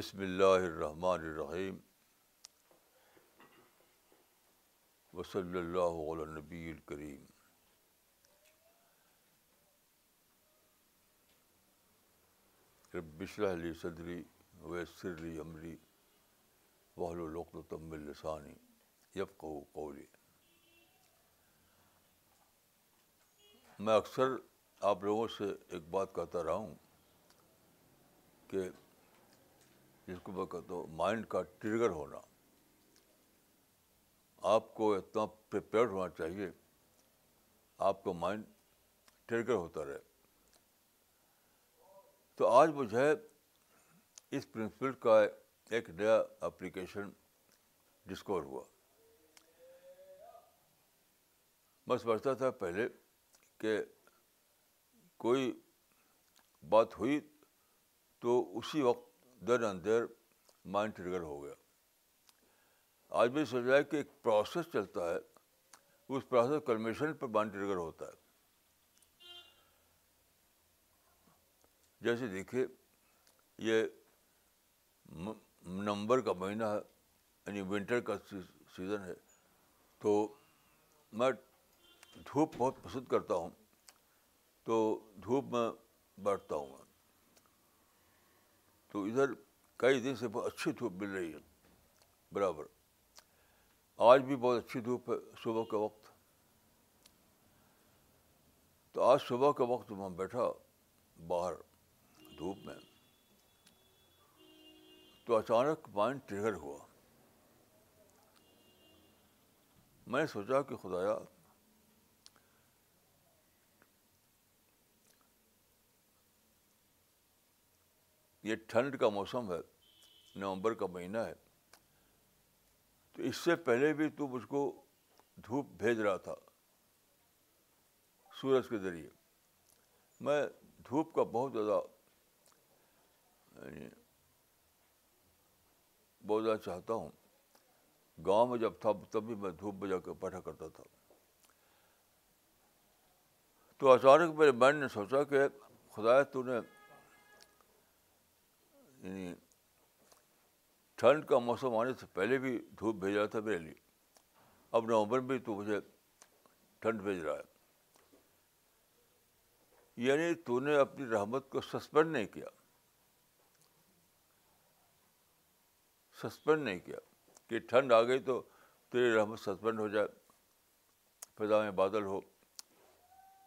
بسم اللہ الرحمن الرحیم وصلی اللہ علی نبی الکریم رب اشرح لی صدری ویسر لی امری واحلل عقدۃ من لسانی یفقهوا قولی میں اکثر آپ لوگوں سے ایک بات کہتا رہا ہوں کہ جس کو میں کہتا ہوں مائنڈ کا ٹریگر ہونا۔ آپ کو اتنا پریپیئرڈ ہونا چاہیے، آپ کا مائنڈ ٹریگر ہوتا رہے۔ تو آج مجھے اس پرنسپل کا ایک نیا اپلیکیشن ڈسکور ہوا۔ میں سمجھتا تھا پہلے کہ کوئی بات ہوئی تو اسی وقت there and there mind trigger ہو گیا۔ آج بھی سوچا ہے کہ ایک پروسیس چلتا ہے، اس پروسیس کلمیشن پر مائنڈ ٹریگر ہوتا ہے۔ جیسے دیکھیے، یہ نومبر کا مہینہ ہے یعنی ونٹر کا سیزن ہے۔ تو میں دھوپ بہت پسند کرتا ہوں۔ تو دھوپ میں بیٹھتا ہوں۔ میں تو ادھر کئی دن سے بہت اچھی دھوپ مل رہی ہے۔ برابر۔ آج بھی بہت اچھی دھوپ ہے صبح کے وقت۔ تو آج صبح کے وقت میں بیٹھا باہر دھوپ میں۔ تو اچانک مائنڈ ٹریگر ہوا۔ میں نے سوچا کہ خدایا یہ ٹھنڈ کا موسم ہے، نومبر کا مہینہ ہے۔ تو اس سے پہلے بھی تو مجھ کو دھوپ بھیج رہا تھا سورج کے ذریعے۔ میں دھوپ کا بہت زیادہ یعنی بہت زیادہ چاہتا ہوں۔ گاؤں میں جب تھا تب بھی میں دھوپ بجا کے بیٹھا کرتا تھا۔ تو اچانک میرے مائنڈ نے سوچا کہ خدا تو نے یعنی ٹھنڈ کا موسم آنے سے پہلے بھی دھوپ بھیجا تھا میرے لیے اب نومبر میں تو مجھے ٹھنڈ بھیج رہا ہے۔ یعنی تو نے اپنی رحمت کو سسپینڈ نہیں کیا۔ سسپینڈ نہیں کیا کہ ٹھنڈ آ گئی تو تیری رحمت سسپینڈ ہو جائے، فضا میں بادل ہو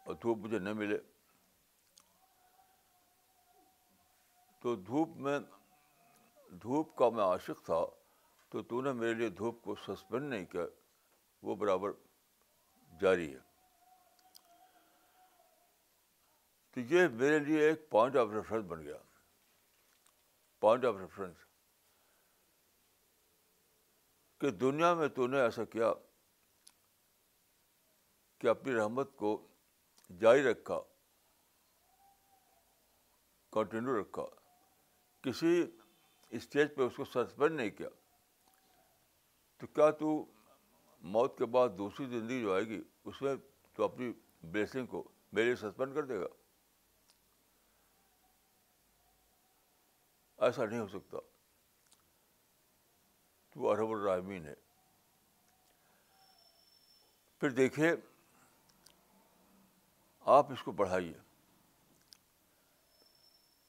اور دھوپ مجھے نہ ملے۔ تو دھوپ میں، دھوپ کا میں عاشق تھا، تو تو نے میرے لیے دھوپ کو سسپینڈ نہیں کیا، وہ برابر جاری ہے۔ تو یہ میرے لیے ایک پوائنٹ آف ریفرنس بن گیا۔ پوائنٹ آف ریفرنس کہ دنیا میں تو نے ایسا کیا کہ اپنی رحمت کو جاری رکھا کنٹینیو رکھا۔ کسی اسٹیج پہ اس کو سسپینڈ نہیں کیا۔ تو کیا تو موت کے بعد دوسری زندگی جو آئے گی، اس میں تو اپنی بلیسنگ کو میرے لیے سسپینڈ کر دے گا۔ ایسا نہیں ہو سکتا۔ تو ارب الرحمین ہے۔ پھر دیکھیے آپ اس کو بڑھائیے۔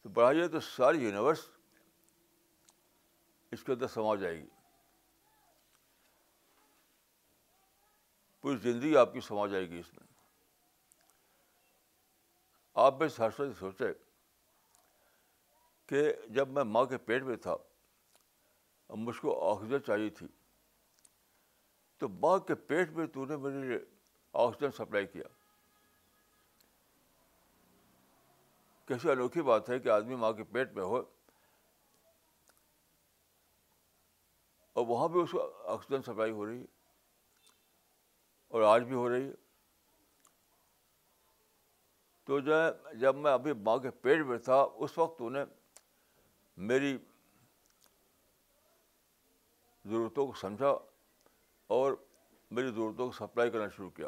تو بڑھائیے تو ساری یونیورس اس کے اندر سما جائے گی۔ پوری زندگی آپ کی سما جائے گی اس میں۔ آپ میں ہر سے سوچے کہ جب میں ماں کے پیٹ میں تھا، مجھ کو آکسیجن چاہیے تھی، تو ماں کے پیٹ میں تو نے میرے لیے آکسیجن سپلائی کیا۔ کیسی انوکھی بات ہے کہ آدمی ماں کے پیٹ میں ہو اور وہاں بھی اس کو آکسیجن سپلائی ہو رہی ہے اور آج بھی ہو رہی ہے۔ تو جو ہے، جب میں ابھی ماں کے پیٹ میں تھا، اس وقت انہیں میری ضرورتوں کو سمجھا اور میری ضرورتوں کو سپلائی کرنا شروع کیا۔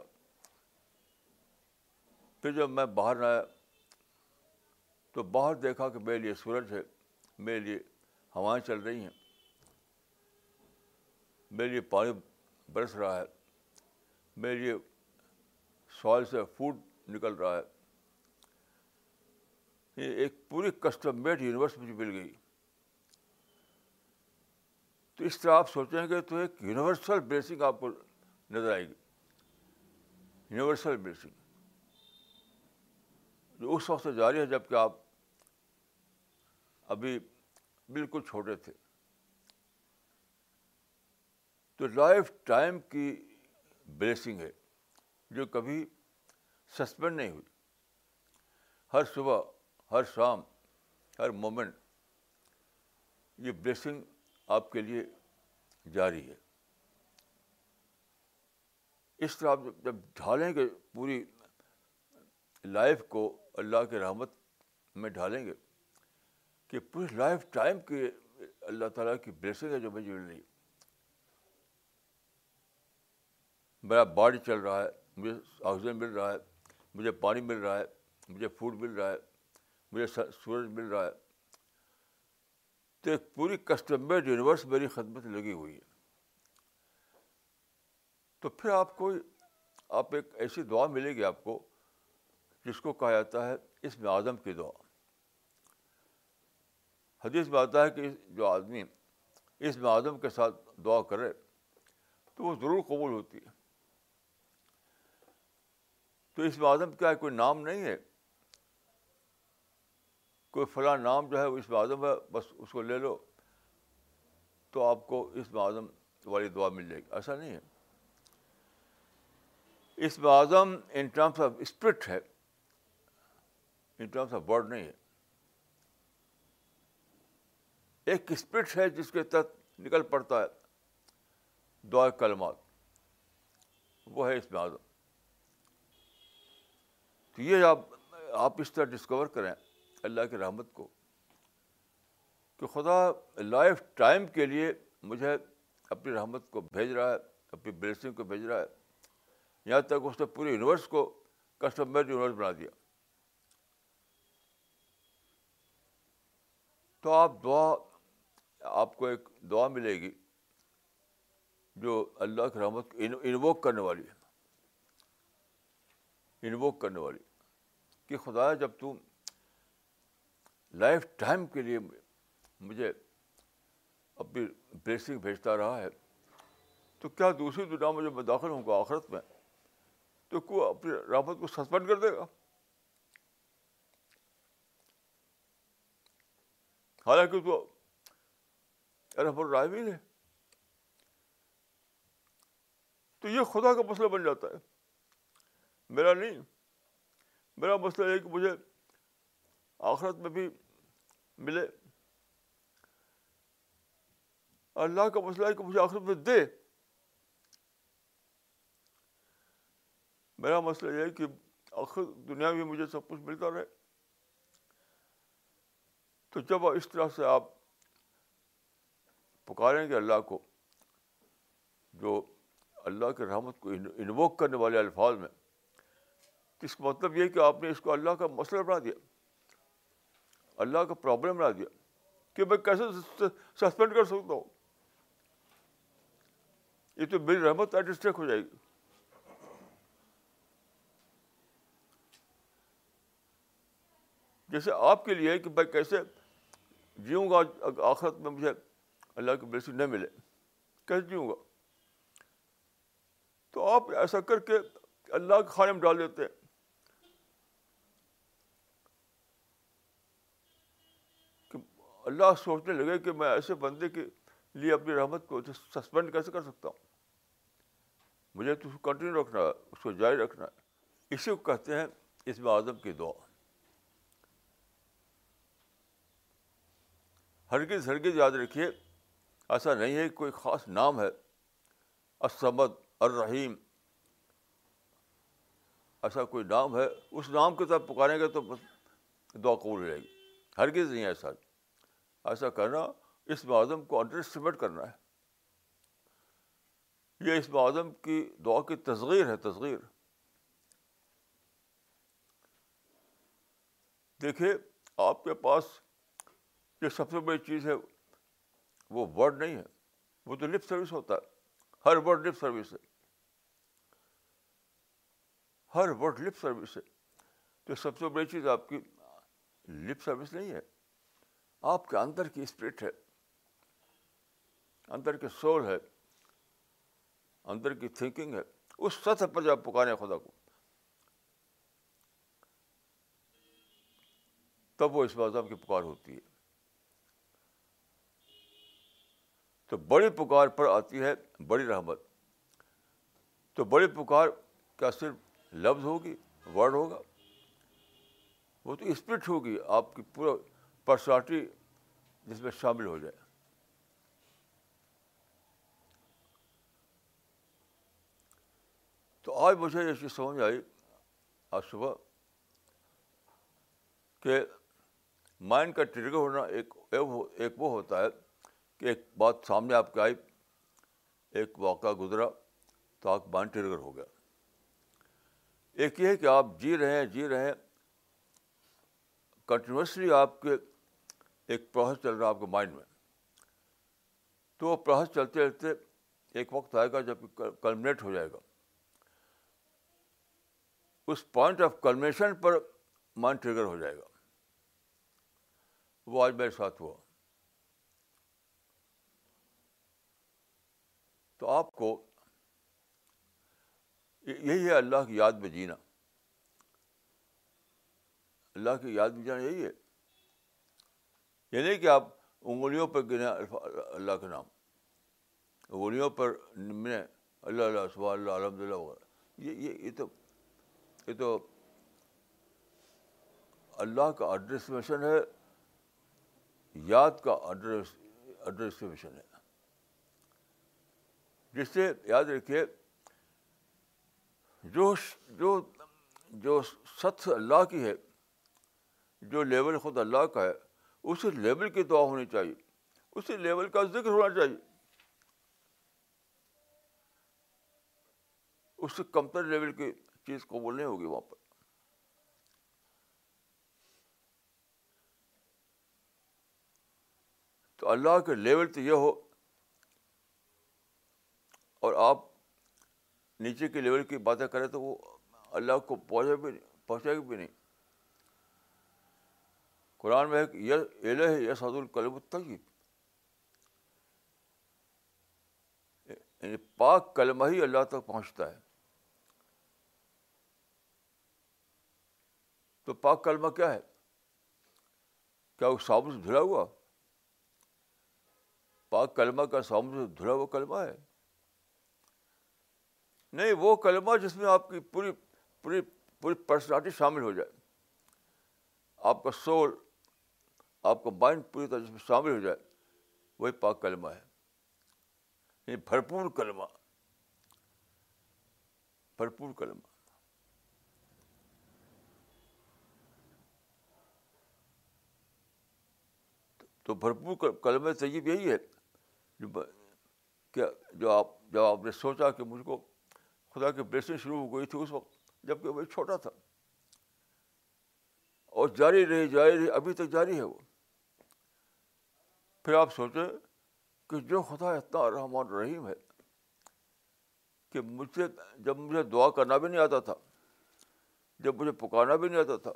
پھر جب میں باہر آیا تو باہر دیکھا کہ میرے لیے سورج ہے، میرے لیے ہوائیں چل رہی ہیں، میرے لیے پانی برس رہا ہے، میرے لیے سوائل سے فوڈ نکل رہا ہے۔ یہ ایک پوری کسٹم میڈ یونیورس مجھے مل گئی۔ تو اس طرح آپ سوچیں گے تو ایک یونیورسل بلیسنگ آپ کو نظر آئے گی۔ Universal blessing. جو اس وقت سے جاری ہے جبکہ آپ ابھی بالکل چھوٹے تھے۔ تو لائف ٹائم کی بلیسنگ ہے جو کبھی سسپینڈ نہیں ہوئی۔ ہر صبح، ہر شام، ہر مومنٹ یہ بلیسنگ آپ کے لیے جاری ہے۔ اس طرح آپ جب ڈھالیں گے پوری لائف کو اللہ کے رحمت میں ڈھالیں گے کہ پوری لائف ٹائم کی اللہ تعالیٰ کی بلیسنگ ہے جو مجھے مل رہی میرا باڈی چل رہا ہے، مجھے آکسیجن مل رہا ہے، مجھے پانی مل رہا ہے، مجھے فوڈ مل رہا ہے، مجھے سورج مل رہا ہے۔ تو ایک پوری کسٹمرڈ یونیورس میری خدمت لگی ہوئی ہے۔ تو پھر آپ کو، آپ ایک ایسی دعا ملے گی آپ کو، جس کو کہا جاتا ہے اس میں اعظم کی دعا۔ حدیث میں آتا ہے کہ جو آدمی اس میں اعظم کے ساتھ دعا کرے تو وہ ضرور قبول ہوتی ہے۔ تو اس میں اعظم کیا ہے کوئی نام نہیں ہے۔ کوئی فلاں نام جو ہے وہ اس میں اعظم ہے، بس اس کو لے لو تو آپ کو اس میں والی دعا مل جائے گی۔ ایسا نہیں ہے۔ اس میں اعظم ان ٹرمس آف اسپرٹ ہے۔ ان ٹرمس آف ورڈ نہیں ہے۔ ایک اسپرٹ ہے جس کے تحت نکل پڑتا ہے دعا کلمات۔ وہ ہے اس میں اعظم تو یہ آپ آپ اس طرح ڈسکور کریں اللہ کی رحمت کو کہ خدا لائف ٹائم کے لیے مجھے اپنی رحمت کو بھیج رہا ہے، اپنی بلیسنگ کو بھیج رہا ہے۔ یہاں تک اس نے پورے یونیورس کو کسٹمر یونیورس بنا دیا۔ تو آپ دعا آپ کو ایک دعا ملے گی جو اللہ کی رحمت کو انووک کرنے والی ہے۔ انووک کرنے والی۔ کہ خدا جب تم لائف ٹائم کے لیے مجھے اپنی بلیسنگ بھیجتا رہا ہے، تو کیا دوسری دنیا میں جب میں داخل ہوں گا آخرت میں، تو کو اپنی رحمت کو سسپینڈ کر دے گا؟ حالانکہ تو رحم الرحمین ہے تو یہ خدا کا مسئلہ بن جاتا ہے۔ میرا نہیں، میرا مسئلہ یہ کہ مجھے آخرت میں بھی ملے۔ اللہ کا مسئلہ ہے کہ مجھے آخرت میں دے۔ میرا مسئلہ یہ ہے کہ آخر دنیا میں مجھے سب کچھ ملتا رہے۔ تو جب اس طرح سے آپ پکاریں گے اللہ کو، جو اللہ کے رحمت کو انووک کرنے والے الفاظ میں۔ اس کا مطلب یہ کہ آپ نے اس کو اللہ کا مسئلہ بنا دیا۔ اللہ کا پرابلم بنا دیا کہ میں کیسے سسپینڈ کر سکتا ہوں۔ یہ تو میری رحمت ڈسٹریک ہو جائے گی۔ جیسے آپ کے لیے کہ میں کیسے جیوں گا آخرت میں مجھے اللہ کی بلیسنگ نہ ملے۔ کیسے جیوں گا۔ تو آپ ایسا کر کے اللہ کے کھانے میں ڈال دیتے ہیں۔ کہ اللہ سوچنے لگے کہ میں ایسے بندے کے لیے اپنی رحمت کو سسپینڈ کیسے کر سکتا ہوں؟ مجھے تو کنٹینیو رکھنا ہے، اس کو جاری رکھنا ہے۔ اسی کو کہتے ہیں اس میں اعظم کی دعا۔ ہرگز ہرگز یاد رکھیے ایسا نہیں ہے کہ کوئی خاص نام ہے۔ اسمد الرحیم۔ ایسا کوئی نام ہے۔ اس نام کے ساتھ پکاریں گے تو بس دعا قبول ہو جائے گی۔ ہرگز نہیں ایسا۔ ایسا کرنا اس اعظم کو انڈر اسٹیمیٹ کرنا ہے۔ یہ اس اعظم کی دعا کی تصغیر ہے، تصغیر۔ دیکھیے، آپ کے پاس یہ سب سے بڑی چیز ہے۔ وہ ورڈ نہیں ہے۔ وہ تو لپ سروس ہوتا ہے۔ ہر ورڈ لپ سروس ہے۔ ہر ورڈ لپ سروس ہے۔ تو سب سے بڑی چیز آپ کی لپ سروس نہیں ہے۔ آپ کے اندر کی اسپرٹ ہے۔ اندر کی سول ہے۔ اندر کی تھنکنگ ہے۔ اس سطح پر جب پکارے خدا کو۔ تب وہ اس بات کی پکار ہوتی ہے۔ تو بڑی پکار پر آتی ہے، بڑی رحمت۔ تو بڑی پکار کیا صرف لفظ ہوگی ورڈ ہوگا۔ وہ تو اسپرٹ ہوگی، آپ کی پورا پرسنالٹی جس میں شامل ہو جائے۔ تو آج مجھے یہ چیز سمجھ آئی، آج صبح، کہ مائنڈ کا ٹریگر ہونا ایک ایک وہ ہوتا ہے کہ ایک بات سامنے آپ کے آئی، ایک واقعہ گزرا تو آپ مائنڈ ٹریگر ہو گیا ایک یہ ہے کہ آپ جی رہے ہیں جی رہے ہیں۔ کنٹینیوسلی آپ کے ایک پروسیس چل رہا ہے آپ کے مائنڈ میں۔ تو وہ پروسیس چلتے چلتے ایک وقت آئے گا جب کلمنیٹ ہو جائے گا۔ اس پوائنٹ آف کلمیشن پر مائنڈ ٹریگر ہو جائے گا۔ وہ آج میرے ساتھ ہوا۔ تو آپ کو یہی ہے اللہ کی یاد میں جینا۔ اللہ کی یاد میں جانا یہی ہے۔ یہ نہیں کہ آپ انگلیوں پر گنے اللہ کے نام۔ انگلیوں پر نمنے اللہ اللہ صبح اللہ الحمد للہ وغیرہ۔ یہ یہ تو یہ تو اللہ کا ایڈریسمیشن ہے، یاد کا ایڈریس ایڈریسمیشن ہے۔ جس سے یاد رکھیے، جو جو جو ست اللہ کی ہے، جو لیول خود اللہ کا ہے اسی لیول کی دعا ہونی چاہیے۔ اسی لیول کا ذکر ہونا چاہیے۔ اس سے کمتر لیول کی چیز قبول نہیں ہوگی وہاں پر۔ تو اللہ کے لیول تو یہ ہو اور آپ نیچے کے لیول کی باتیں کریں تو وہ اللہ کو پہنچے بھی نہیں پہنچے گی بھی نہیں۔ قرآن میں یہ الہ ہے یہ سعد القلب الطیب۔ یعنی پاک کلمہ ہی اللہ تک پہنچتا ہے۔ تو پاک کلمہ کیا ہے؟ کیا وہ صابن سے دھلا ہوا؟ پاک کلمہ کا صابن سے دھلا ہوا کلمہ ہے؟ نہیں، وہ کلمہ جس میں آپ کی پوری پوری پوری پرسنالٹی شامل ہو جائے۔ آپ کا سول آپ کا مائنڈ پوری طرح جس میں شامل ہو جائے، وہی پاک کلمہ ہے۔ یعنی بھرپور کلمہ۔ بھرپور کلمہ۔ تو بھرپور کلم طیب یہی ہے جو کہ جو آپ جب آپ نے سوچا کہ مجھ کو خدا کی بلیسنگ شروع ہو گئی تھی اس وقت، جبکہ وہ چھوٹا تھا۔ اور جاری رہی جاری رہی ابھی تک جاری ہے وہ۔ پھر آپ سوچیں کہ جو خدا اتنا رحمان رحیم ہے کہ مجھ سے جب مجھے دعا کرنا بھی نہیں آتا تھا، جب مجھے پکارنا بھی نہیں آتا تھا،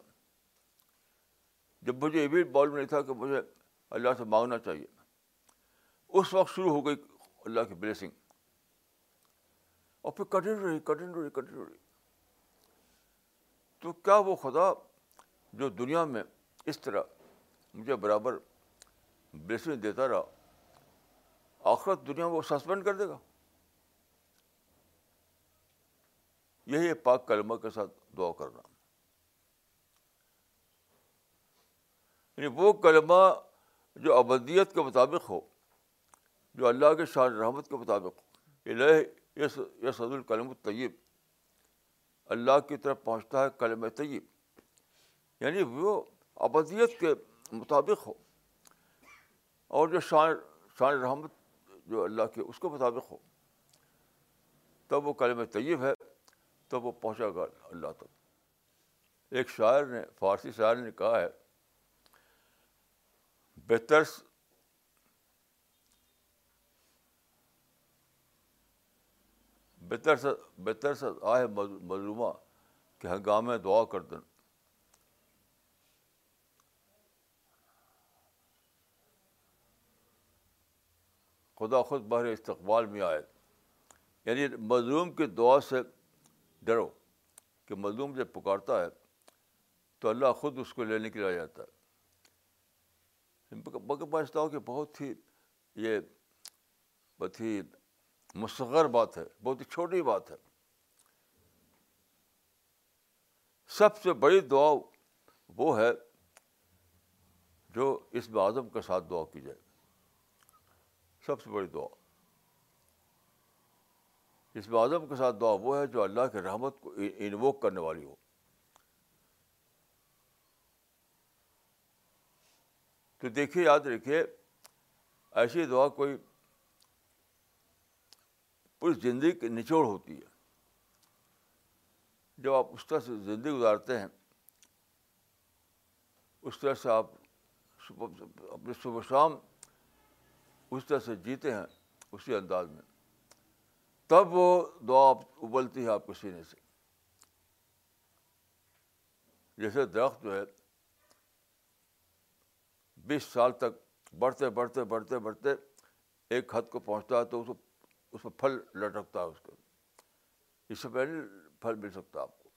جب مجھے یہ بھی معلوم نہیں تھا کہ مجھے اللہ سے مانگنا چاہیے۔ اس وقت شروع ہو گئی اللہ کی بلیسنگ اور پھر کنٹینیو رہی کنٹینیو رہی کنٹینیو رہی۔ تو کیا وہ خدا جو دنیا میں اس طرح مجھے برابر بلیسنگ دیتا رہا، آخرت دنیا وہ سسپینڈ کر دے گا؟ یہی ہے پاک کلمہ کے ساتھ دعا کرنا۔ یعنی وہ کلمہ جو ابدیت کے مطابق ہو، جو اللہ کے شان رحمت کے مطابق ہو یس صد الکلم الطیب۔ اللہ کی طرف پہنچتا ہے کلم طیب۔ یعنی وہ ابدیت کے مطابق ہو۔ اور جو شان شان رحمت جو اللہ کے، اس کے مطابق ہو۔ تب وہ کلم طیب ہے، تب وہ پہنچے گا اللہ تک۔ ایک شاعر نے، فارسی شاعر نے کہا ہے بہتر بہتر سے بہتر سے آئے مظلومہ کہ ہنگامے دعا کر دیں۔ خدا خود بہر استقبال میں آئے۔ یعنی مظلوم کی دعا سے ڈرو کہ مظلوم جب پکارتا ہے تو اللہ خود اس کو لینے کے لیے آ جاتا ہے۔ مگر بچتا ہوں کہ بہت ہی یہ بہت ہی مصغر بات ہے، بہت ہی چھوٹی بات ہے۔ سب سے بڑی دعا وہ ہے جو اس اعظم کے ساتھ دعا کی جائے۔ سب سے بڑی دعا۔ اس اعظم کے ساتھ دعا وہ ہے جو اللہ کے رحمت کو انووک کرنے والی ہو۔ تو دیکھیے، یاد رکھیے، ایسی دعا کوئی پوری زندگی کی نچوڑ ہوتی ہے۔ جب آپ اس طرح سے زندگی گزارتے ہیں، اس طرح سے آپ اپنے صبح شام اس طرح سے جیتے ہیں اسی انداز میں۔ تب وہ دعا ابلتی ہے آپ کے سینے سے۔ جیسے درخت جو ہے، بیس سال تک بڑھتے بڑھتے بڑھتے بڑھتے ایک حد کو پہنچتا ہے تو اس کو اس میں پھل لٹکتا ہے اس کو اس سے پہلے پھل مل سکتا آپ کو۔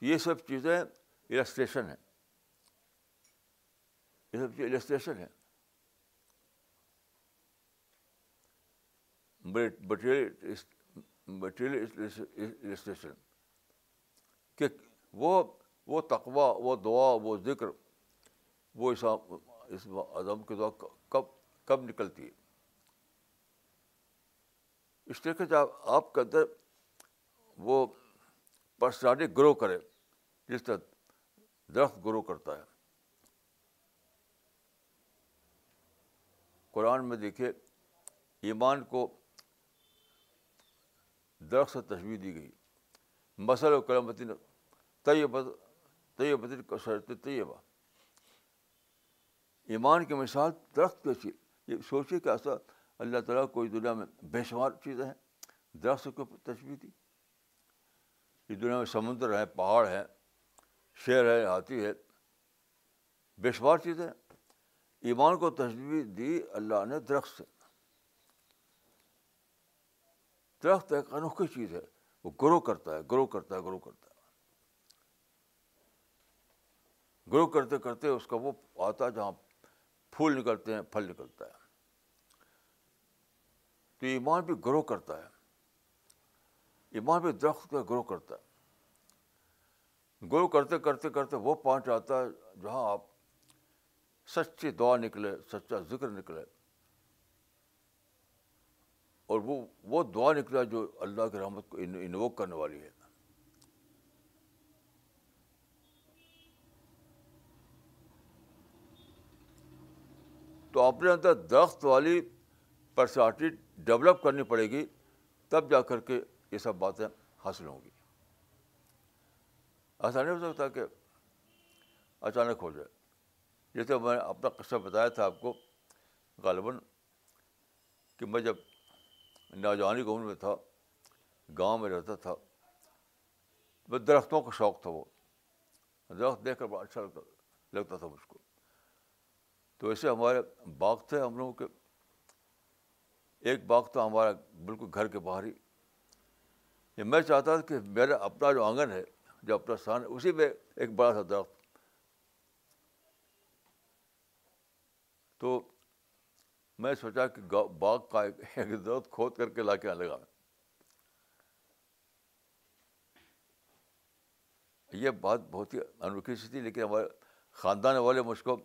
یہ سب چیزیں السٹریشن ہیں۔ یہ سب چیزیں السٹریشن ہے السٹریشن کہ وہ وہ تقوا وہ دعا، وہ ذکر، وہ اس عدم کے دعا کب کب نکلتی ہے۔ اس طریقے سے آپ کے اندر وہ پرسنالٹی گرو کرے، جس طرح درخت گرو کرتا ہے۔ قرآن میں دیکھیے، ایمان کو درخت سے تشویح دی گئی۔ مسل و کلمتی طیب طیب کا شرط طیبہ۔ ایمان کی مثال درخت کی یہ سوچیے کہ ایسا اللہ تعالیٰ کوئی دنیا میں بے شمار چیزیں ہیں۔ درخت کو تشویح دی۔ اس دنیا میں سمندر ہے، پہاڑ ہے شیر ہے، ہاتھی ہے۔ بے شمار چیزیں ایمان کو تشویح دی اللہ نے درخت سے۔ درخت ایک انوکھی چیز ہے۔ وہ گرو کرتا ہے گرو کرتا ہے گرو کرتا ہے۔ گرو کرتے کرتے اس کا وہ آتا ہے جہاں پھول نکلتے ہیں، پھل نکلتا ہے۔ تو ایمان بھی گرو کرتا ہے۔ ایمان بھی درخت کا گرو کرتا ہے۔ گرو کرتے کرتے کرتے وہ پہنچ آتا ہے جہاں آپ سچی دعا نکلے، سچا ذکر نکلے۔ اور وہ وہ دعا نکلا جو اللہ کی رحمت کو انووک کرنے والی ہے۔ تو اپنے اندر درخت والی پرسنالٹی ڈیولپ کرنی پڑے گی، تب جا کر کے یہ سب باتیں حاصل ہوں گی۔ ایسا نہیں ہو سکتا کہ اچانک ہو جائے۔ جیسے میں نے اپنا قصہ بتایا تھا آپ کو غالباً کہ میں جب نوجوانی عمر میں تھا، گاؤں میں رہتا تھا بس درختوں کا شوق تھا وہ۔ درخت دیکھ کر بڑا اچھا لگتا لگتا تھا مجھ کو۔ تو ایسے ہمارے باغ تھے ہم لوگوں کے۔ ایک باغ تھا ہمارا بالکل گھر کے باہر ہی۔ میں چاہتا تھا کہ میرا اپنا جو آنگن ہے، جو اپنا سان ہے، اسی میں ایک بڑا سا درخت۔ تو میں سوچا کہ باغ کا ایک درخت کھود کر کے لا کے لگا۔ یہ بات بہت ہی انوکھی سی تھی، لیکن ہمارے خاندان والے مجھ کو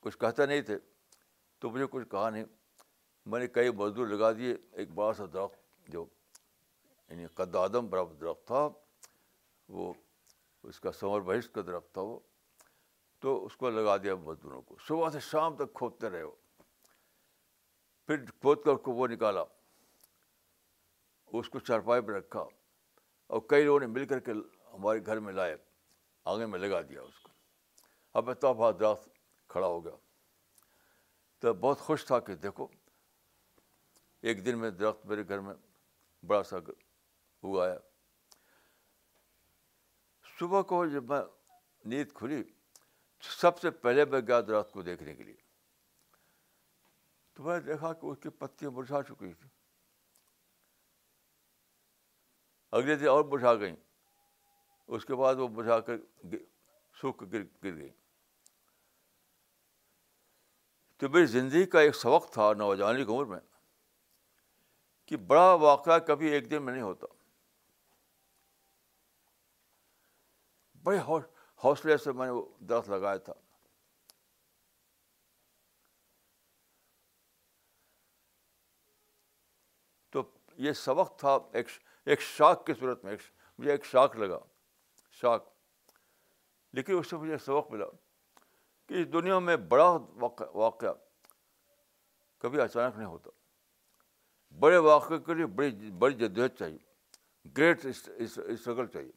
کچھ کہتے نہیں تھے۔ تو مجھے کچھ کہا نہیں۔ میں نے کئی مزدور لگا دیے، ایک بڑا سا درخت جو یعنی قد آدم برابر درخت تھا، وہ اس کا سمر بہشت کا درخت تھا وہ، تو اس کو لگا دیا مزدوروں کو۔ صبح سے شام تک کھودتے رہے وہ۔ پھر کھود کر کو وہ نکالا۔ اس کو چارپائی پہ رکھا۔ اور کئی لوگوں نے مل کر کے ہمارے گھر میں لائے۔ آنگن میں لگا دیا اس کو۔ اب اتنا درخت کھڑا ہو گیا۔ تو بہت خوش تھا کہ دیکھو ایک دن میں درخت میرے گھر میں بڑا سا اگایا صبح کو جب میں نیند کھلی سب سے پہلے میں گیا درخت کو دیکھنے کے لیے۔ تو میں نے دیکھا کہ اس کی پتیاں مرجھا چکی تھی اگلے دن اور مرجھا گئیں۔ اس کے بعد وہ مرجھا کر سوکھ گر گر گئی تو میری زندگی کا ایک سبق تھا نوجوانی کی عمر میں۔ کہ بڑا واقعہ کبھی ایک دن میں نہیں ہوتا۔ بڑے حوصلے سے میں نے وہ درخت لگایا تھا۔ تو یہ سبق تھا ایک ایک شاخ کی صورت میں، ایک مجھے ایک شاخ لگا شاخ لیکن اس سے مجھے سبق ملا کہ اس دنیا میں بڑا واقعہ کبھی اچانک نہیں ہوتا۔ بڑے واقعے کے لیے بڑی بڑی جدوجہد چاہیے۔ گریٹ اسٹرگل چاہیے۔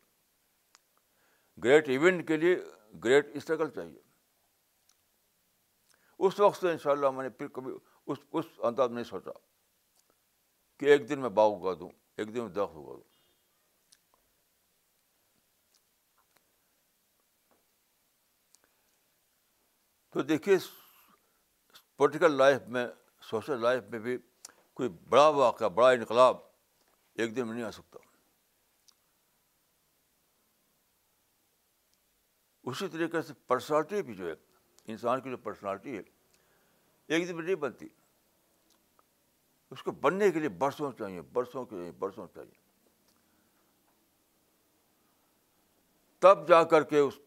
گریٹ ایونٹ کے لیے گریٹ اسٹرگل چاہیے۔ اس وقت سے ان شاء اللہ میں نے پھر کبھی اس اس انداز میں نہیں سوچا کہ ایک دن میں باغ اگا دوں، ایک دن میں درخت اگا دوں۔ تو دیکھیے پولیٹیکل لائف میں سوشل لائف میں بھی کوئی بڑا واقعہ، بڑا انقلاب ایک دن میں نہیں آ سکتا۔ اسی طریقے سے پرسنالٹی بھی جو ہے، انسان کی جو پرسنالٹی ہے، ایک دن میں نہیں بنتی۔ اس کو بننے کے لیے برسوں چاہیے، برسوں کے برسوں چاہیے۔ تب جا کر کے اس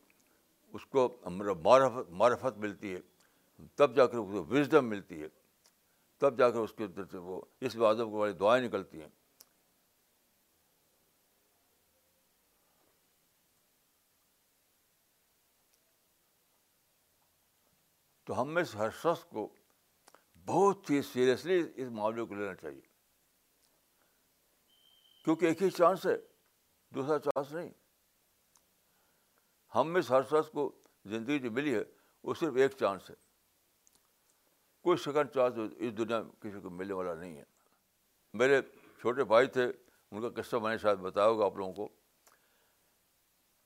اس کو معرفت معرفت ملتی ہے۔ تب جا کر اس کو وزڈم ملتی ہے۔ تب جا کر اس کے اندر سے وہ اس وادم کو والی دعائیں نکلتی ہیں۔ تو ہم میں سے ہر شخص کو بہت ہی سیریسلی اس معاملے کو لینا چاہیے۔ کیونکہ ایک ہی چانس ہے، دوسرا چانس نہیں۔ ہم میں سے ہر شخص کو زندگی جو ملی ہے، وہ صرف ایک چانس ہے۔ کوئی سیکنڈ چانس اس دنیا میں کسی کو ملنے والا نہیں ہے۔ میرے چھوٹے بھائی تھے، ان کا قصہ میں نے شاید بتایا ہوگا آپ لوگوں کو۔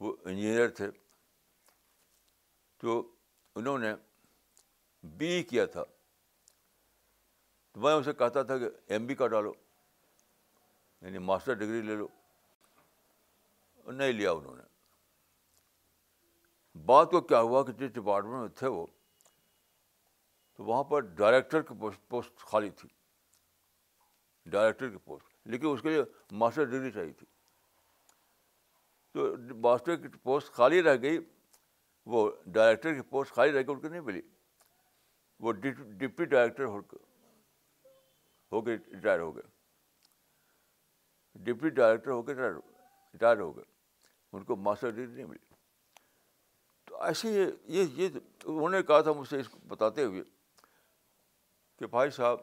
وہ انجینئر تھے۔ تو انہوں نے بی ای کیا تھا۔ تو میں اسے کہتا تھا کہ ایم بی کا ڈالو یعنی ماسٹر ڈگری لے لو۔ نہیں لیا انہوں نے۔ بات کو کیا ہوا کہ جس ڈپارٹمنٹ میں تھے وہ تو وہاں پر ڈائریکٹر کی پوسٹ پوسٹ خالی تھی۔ ڈائریکٹر کی پوسٹ لیکن اس کے لیے ماسٹر ڈگری چاہیے تھی۔ تو ماسٹر کی پوسٹ خالی رہ گئی، وہ ڈائریکٹر کی پوسٹ خالی رہ گئی، ان کو نہیں ملی۔ وہ ڈپٹی ڈائریکٹر ہو کے ریٹائر ہو گئے۔ ڈپٹی ڈائریکٹر ہو کے ریٹائر ہو گئے۔ ان کو ماسٹر ڈگری نہیں ملی۔ تو ایسے یہ یہ انہوں نے کہا تھا مجھ سے اس کو بتاتے ہوئے۔ کہ بھائی صاحب،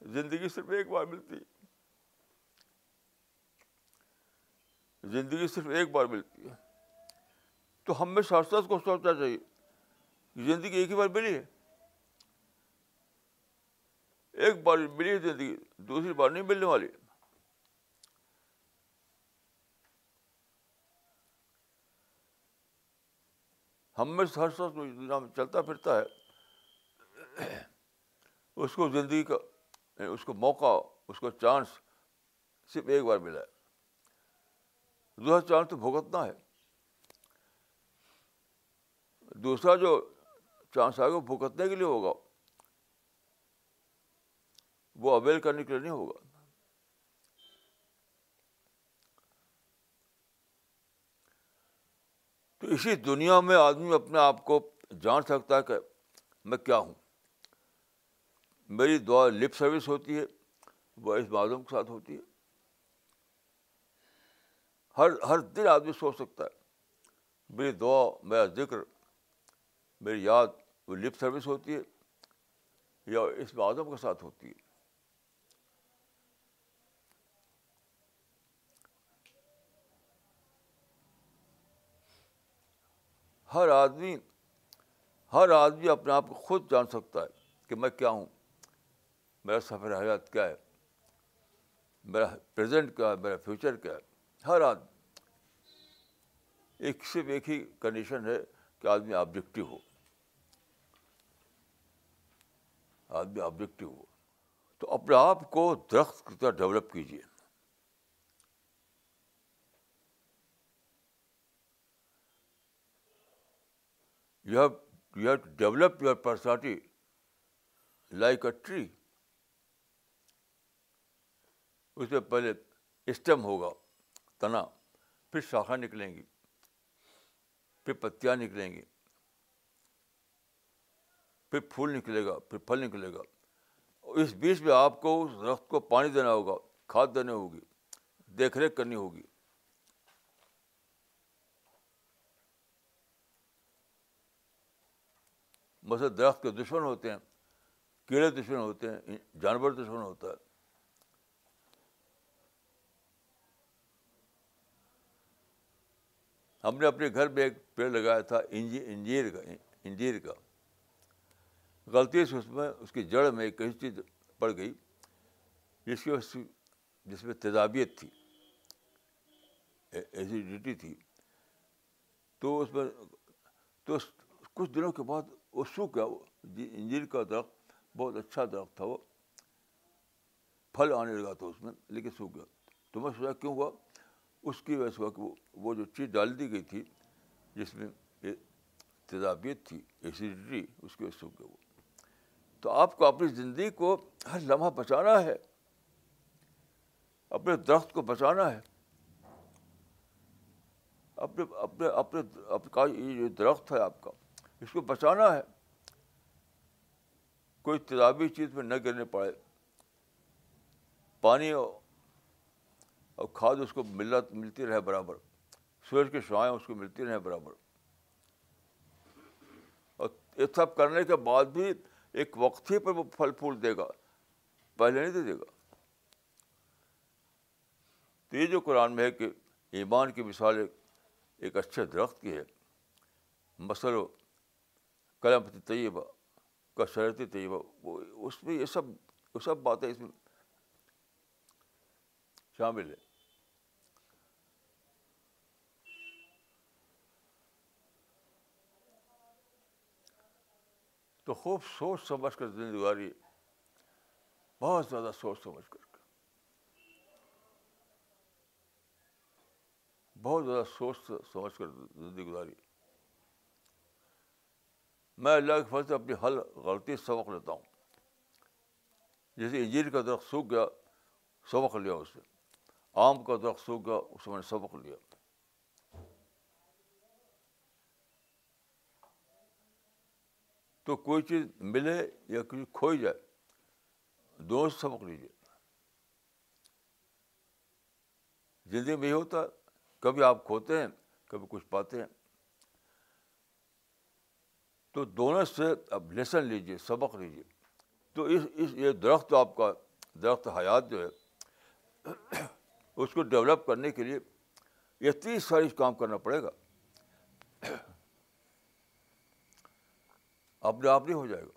زندگی صرف ایک بار ملتی ہے۔ زندگی صرف ایک بار ملتی ہے۔ تو ہم میں ساتھ ساتھ کو سوچنا چاہیے۔ زندگی ایک ہی بار ملی ہے۔ ایک بار ملی ہے زندگی، دوسری بار نہیں ملنے والی۔ ہم میں ہر شخص میں چلتا پھرتا ہے۔ اس کو زندگی کا یعنی اس کو موقع، اس کو چانس صرف ایک بار ملا ہے۔ دوسرا چانس تو بھگتنا ہے۔ دوسرا جو چانس آئے گا بھگتنے کے لیے ہوگا۔ وہ اویل کرنے کے لیے نہیں ہوگا۔ تو اسی دنیا میں آدمی اپنے آپ کو جان سکتا ہے کہ میں کیا ہوں۔ میری دعا لپ سروس ہوتی ہے وہ اس معلوم کے ساتھ ہوتی ہے۔ ہر ہر دن آدمی سوچ سکتا ہے۔ میری دعا، میرا ذکر، میری یاد، وہ لپ سروس ہوتی ہے یا اس معلوم کے ساتھ ہوتی ہے۔ ہر آدمی ہر آدمی اپنے آپ کو خود جان سکتا ہے کہ میں کیا ہوں۔ میرا سفر حیات کیا ہے؟ میرا پریزنٹ کیا ہے؟ میرا فیوچر کیا ہے؟ ہر آدمی ایک صرف ایک ہی کنڈیشن ہے کہ آدمی آبجیکٹو ہو۔ آدمی آبجیکٹو ہو۔ تو اپنے آپ کو درخت کی طرح ڈیولپ کیجیے۔ You have you have to develop your personality like a tree اس میں پہلے اسٹم ہوگا، تنا، پھر شاخا نکلیں گی، پھر پتیاں نکلیں گی، پھر پھول نکلے گا، پھر پھل نکلے گا۔ اس بیچ میں آپ کو اس درخت کو پانی دینا ہوگا، کھاد دینا ہوگی، دیکھ ریکھ کرنی ہوگی۔ مثلاً درخت کے دشمن ہوتے ہیں، کیڑے دشمن ہوتے ہیں، جانور دشمن ہوتا ہے۔ ہم نے اپنے گھر میں ایک پیڑ لگایا تھا انجیر کا انجیر کا۔ غلطی سے اس میں اس کی جڑ میں ایک ایسی چیز پڑ گئی جس کی وجہ جس میں تیزابیت تھی ایسیڈیٹی تھی۔ تو اس میں تو کچھ دنوں کے بعد وہ سوکھ گیا۔ وہ جی، انجیر کا درخت بہت اچھا درخت تھا وہ۔ پھل آنے لگا تھا اس میں لیکن سوکھ گیا۔ تو میں سوچا کیوں ہوا؟ اس کی وجہ سے کہ وہ جو چیز ڈال دی گئی تھی، جس میں تیزابیت تھی ایسیڈیٹی اس کی وجہ سے وہ۔ تو آپ کو اپنی زندگی کو ہر لمحہ بچانا ہے۔ اپنے درخت کو بچانا ہے۔ اپنے اپنے اپنے کا یہ جو درخت ہے آپ کا، اس کو بچانا ہے۔ کوئی تیزابی چیز میں نہ گرنے پڑے۔ پانی اور کھاد اس کو مل ملتی رہے برابر۔ سورج کی شعائیں اس کو ملتی رہیں برابر۔ اور یہ سب کرنے کے بعد بھی ایک وقت ہی پر وہ پھل پھول دے گا۔ پہلے نہیں دے دے گا۔ تو یہ جو قرآن میں ہے کہ ایمان کی مثال ایک اچھے درخت کی ہے۔ مسل و قلم طیبہ کا طیبہ، وہ اس میں یہ سب وہ سب باتیں اس میں شامل ہیں۔ تو خوب سوچ سمجھ کر زندگی گزاری۔ بہت زیادہ سوچ سمجھ کر بہت زیادہ سوچ سمجھ کر زندگی گزاری۔ میں اللہ کے فضل سے اپنی حل غلطی سبق لیتا ہوں۔ جیسے انجیر کا درخت سوکھ گیا، سبق لیا اس سے آم کا درخت سوکھ گیا، اس میں نے سبق لیا۔ تو کوئی چیز ملے یا کچھ کھوئی جائے دونوں سے سبق لیجیے زندگی میں یہ ہوتا، کبھی آپ کھوتے ہیں، کبھی کچھ پاتے ہیں۔ تو دونوں سے اب لیسن لیجیے سبق لیجیے تو اس اس یہ درخت آپ کا، درخت حیات جو ہے، اس کو ڈیولپ کرنے کے لیے یہ تیس ساری کام کرنا پڑے گا۔ اپنے آپ نہیں ہو جائے گا۔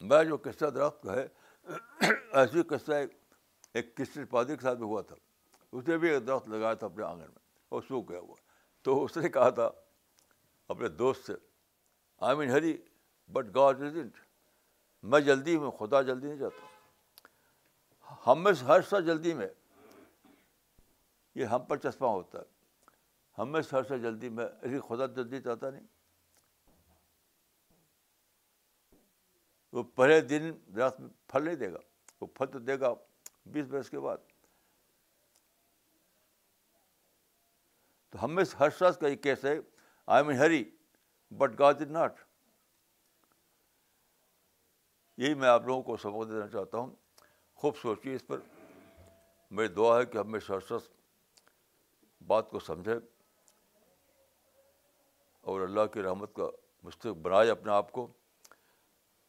میں جو قصہ درخت کا ہے، ایسی قصہ ایک کس پادی کے ساتھ بھی ہوا تھا۔ اس نے بھی ایک درخت لگایا تھا اپنے آنگن میں، اور سوکھ گیا ہوا۔ تو اس نے کہا تھا اپنے دوست سے I mean hurry, but God isn't میں جلدی میں، خدا جلدی نہیں جاتا۔ ہم میں ہر سا جلدی میں، یہ ہم پر چشمہ ہوتا ہے۔ ہم میں ہر سا جلدی میں یعنی خدا جلدی چاہتا نہیں۔ وہ پہلے دن درخت میں پھل نہیں دے گا، وہ پھل تو دے گا بیس برس کے بعد۔ تو ہمیں ہر شخص کا یہ کیس ہے I mean hurry, but God is not. یہی میں آپ لوگوں کو سبق دینا چاہتا ہوں۔ خوب سوچیے اس پر۔ میری دعا ہے کہ ہمیں ہر شخص بات کو سمجھے اور اللہ کی رحمت کا مستق بنائے اپنے آپ کو۔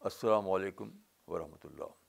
السلام علیکم ورحمۃ اللہ